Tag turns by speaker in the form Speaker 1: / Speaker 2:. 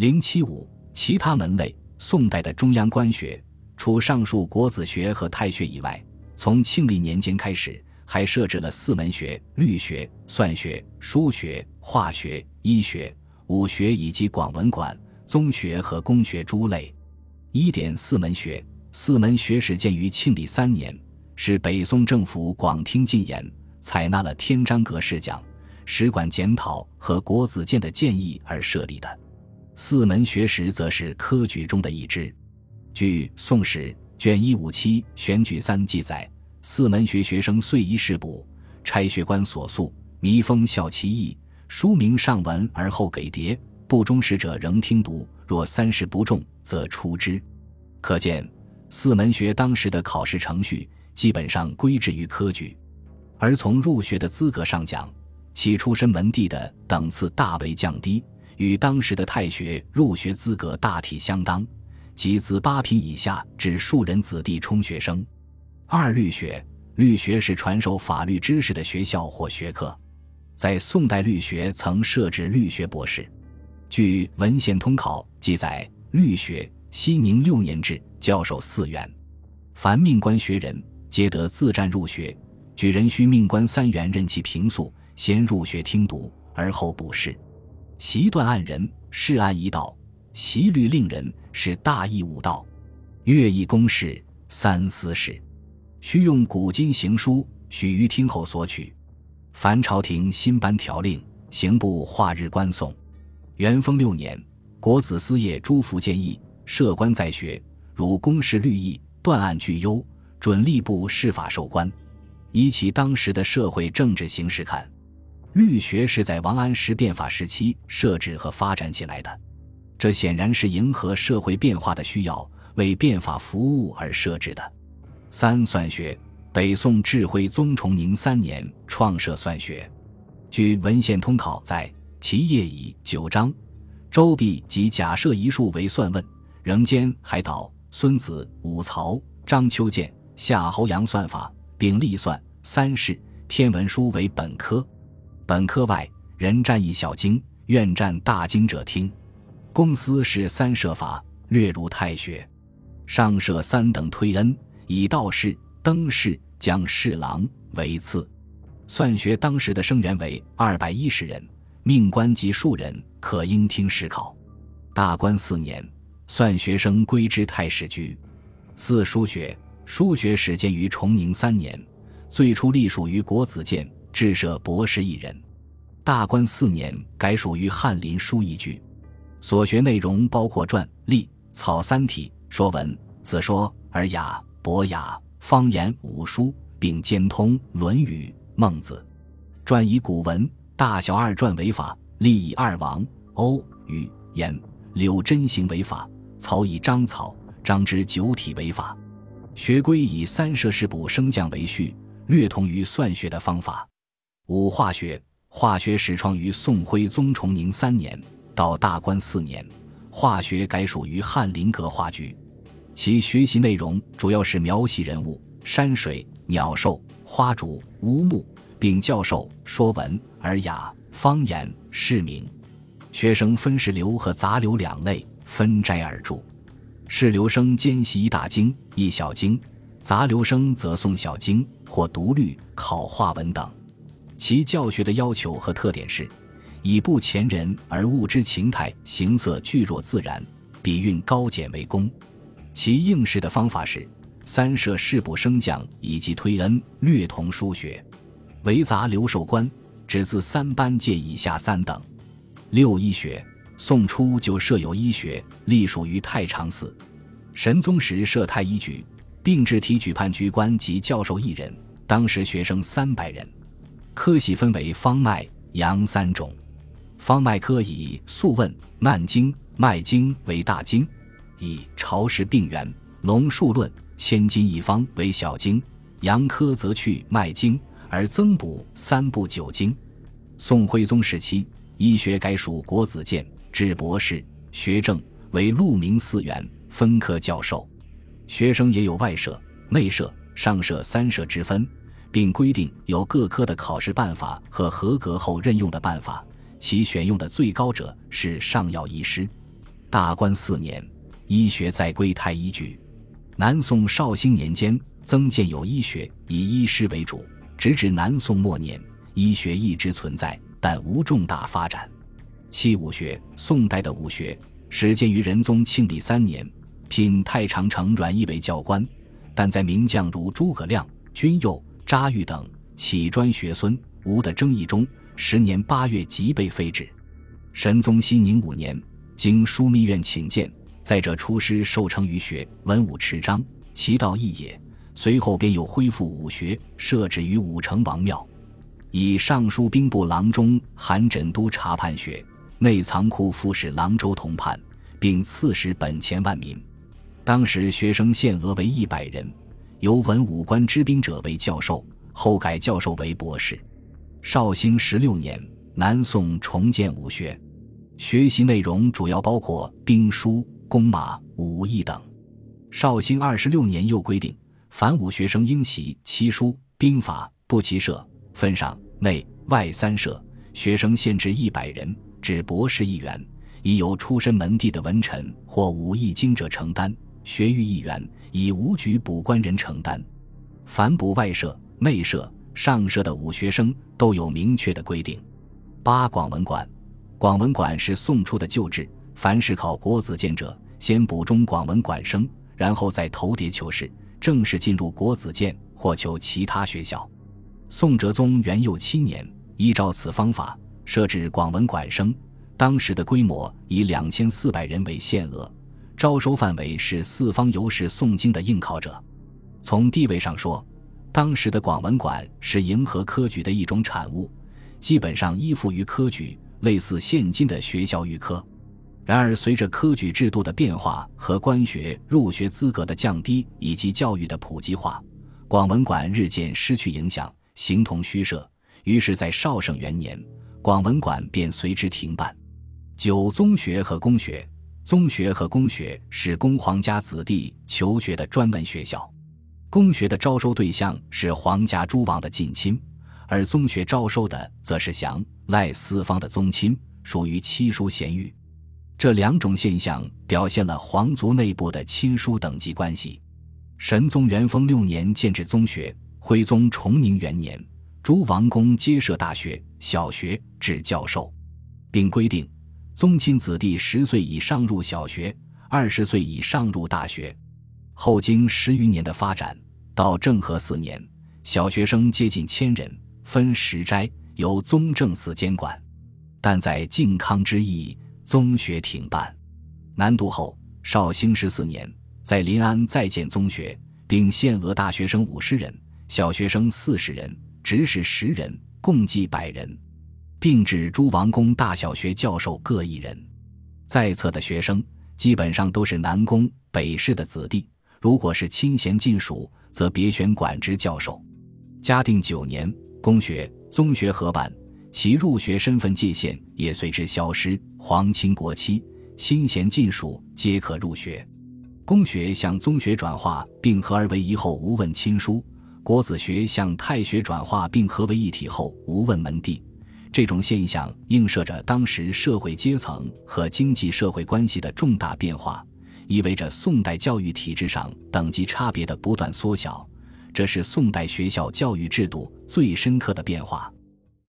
Speaker 1: 零七五其他门类，宋代的中央官学，除上述国子学和太学以外，从庆历年间开始，还设置了四门学：律学、算学、书学、化学、医学、武学以及广文馆、宗学和工学诸类。一点四门学，四门学始建于庆历三年，是北宋政府广听进言，采纳了天章阁试讲、史馆检讨和国子监的建议而设立的。四门学识则是科举中的一支。据《宋史》卷一五七选举三记载，四门学学生遂依事补，差学官所诉，弥封效其意，书名上文而后给牒，不忠实者仍听读。若三试不中，则出之。可见四门学当时的考试程序基本上归置于科举，而从入学的资格上讲，其出身门第的等次大为降低，与当时的太学入学资格大体相当，即自八品以下至庶人子弟充学生。二律学，律学是传授法律知识的学校或学科，在宋代律学曾设置律学博士。据《文献通考》记载，律学熙宁六年制，教授四元，凡命官学人，皆得自占入学。举人需命官三元，任其平素，先入学听读，而后补试。习断案人，试案一道；习律令人，是大义五道。乐议公事，三司事。需用古今行书，许于听后索取。凡朝廷新颁条令，刑部划日观送。元丰六年，国子司业朱福建议设官在学，如公事律意、断案具优，准吏部释法授官。以其当时的社会政治形势看，律学是在王安石变法时期设置和发展起来的，这显然是迎合社会变化的需要，为变法服务而设置的。三算学，北宋智慧宗崇宁三年创设算学，据《文献通考》在。其业以九章，周必及假设一术为算问，仍兼海岛、孙子、武曹、张丘鉴、夏侯阳算法，并立算、三世、天文书为本科。本科外，人占一小经，愿占大经者听。公司是三设法，略如太学。上设三等推恩，以道士、登士、将侍郎为次。算学当时的生员为二百一十人。命官及庶人可应听试考。大观四年，算学生归之太史局。四书学，书学始建于崇宁三年，最初隶属于国子监，制设博士一人。大观四年，改属于翰林书一局。所学内容包括传、隶、草三体、说文、子说、尔雅、博雅、方言、五书，并兼通《论语》《孟子》。传以古文。大小二传为法，立以二王欧、禹、颜、柳真行为法，草以章草、章之九体为法。学规以三摄氏补升降为序，略同于算学的方法。五化学，化学始创于宋徽宗崇宁三年到大观四年，化学改属于翰林阁化局。其学习内容主要是描写人物、山水、鸟兽、花竹、乌木。并教授《说文》《尔雅》《方言》《释名》，学生分释流和杂流两类，分斋而著。释流生兼习一大经、一小经，杂流生则诵小经或读律、考话文等。其教学的要求和特点是：以不前人而物之情态、形色俱若自然，笔韵高简为功。其应试的方法是：三设事补升降以及推恩，略同书学。为杂留授官，只自三班届以下三等。六医学，宋初就设有医学，隶属于太常寺。神宗时设太医局，并置提举判局官及教授一人。当时学生三百人。科系分为方脉、阳三种。方脉科以《素问》《难经》《脉经》为大经，以《朝时病源》《龙树论》《千金一方》为小经。阳科则去《脉经》。而增补三部九经。宋徽宗时期，医学改属国子监，治博士学政，为鹿鸣四员，分科教授。学生也有外设、内设、上设三设之分，并规定有各科的考试办法和合格后任用的办法。其选用的最高者是上药医师。大观四年，医学再归太医局。南宋绍兴年间，增建有医学，以医师为主，直至南宋末年，医学一直存在，但无重大发展。七武学，宋代的武学始建于仁宗庆历三年，聘太常丞阮义为教官，但在名将如诸葛亮、君佑、查昱等起专学孙吴的争议中，十年八月即被废止。神宗熙宁五年。经枢密院请见，在这出师受成于学，文武持章，其道义也。随后便又恢复武学，设置于武成王庙，以尚书兵部郎中韩枕都察判学，内藏库副使郎州同判，并赐使本钱万民。当时学生限额为一百人，由文武官知兵者为教授，后改教授为博士。绍兴十六年，南宋重建武学。学习内容主要包括兵书、弓马、武艺等。绍兴二十六年又规定，凡武学生应习七书、兵法，不齐社，分上、内、外三社。学生限制一百人，指博士一员，以有出身门第的文臣或武艺精者承担；学狱一员，以武举补官人承担。凡补外社、内社、上社的武学生都有明确的规定。八广文馆。广文馆是宋初的旧制，凡是考国子监者，先补中广文馆生，然后再投牒求试，正式进入国子监或求其他学校。宋哲宗元佑七年，依照此方法设置广文馆生，当时的规模以两千四百人为限额，招收范围是四方游士诵经的应考者。从地位上说，当时的广文馆是迎合科举的一种产物，基本上依附于科举。类似现今的学校预科，然而随着科举制度的变化和官学入学资格的降低，以及教育的普及化，广文馆日渐失去影响，形同虚设。于是，在绍圣元年，广文馆便随之停办。九宗学和公学，宗学和公学是公皇家子弟求学的专门学校，公学的招收对象是皇家诸王的近亲。而宗学招收的则是降赖四方的宗亲，属于七叔贤御。这两种现象表现了皇族内部的亲疏等级关系。神宗元丰六年建制宗学，徽宗崇宁元年，诸王公皆设大学、小学，至教授，并规定宗亲子弟十岁以上入小学，二十岁以上入大学。后经十余年的发展，到政和四年，小学生接近千人。分十斋，由宗正寺监管，但在靖康之役，宗学停办。南渡后，绍兴十四年，在临安再建宗学，并限额大学生五十人，小学生四十人，执事十人，共计百人，并指诸王公大小学教授各一人。在册的学生基本上都是南宫北市的子弟，如果是亲贤近属，则别选管职教授。嘉定九年。公学、宗学合办，其入学身份界限也随之消失。皇亲国戚、亲贤近属皆可入学。公学向宗学转化并合而为一后无问亲疏，国子学向太学转化并合为一体后无问门第。这种现象映射着当时社会阶层和经济社会关系的重大变化，意味着宋代教育体制上等级差别的不断缩小。这是宋代学校教育制度最深刻的变化。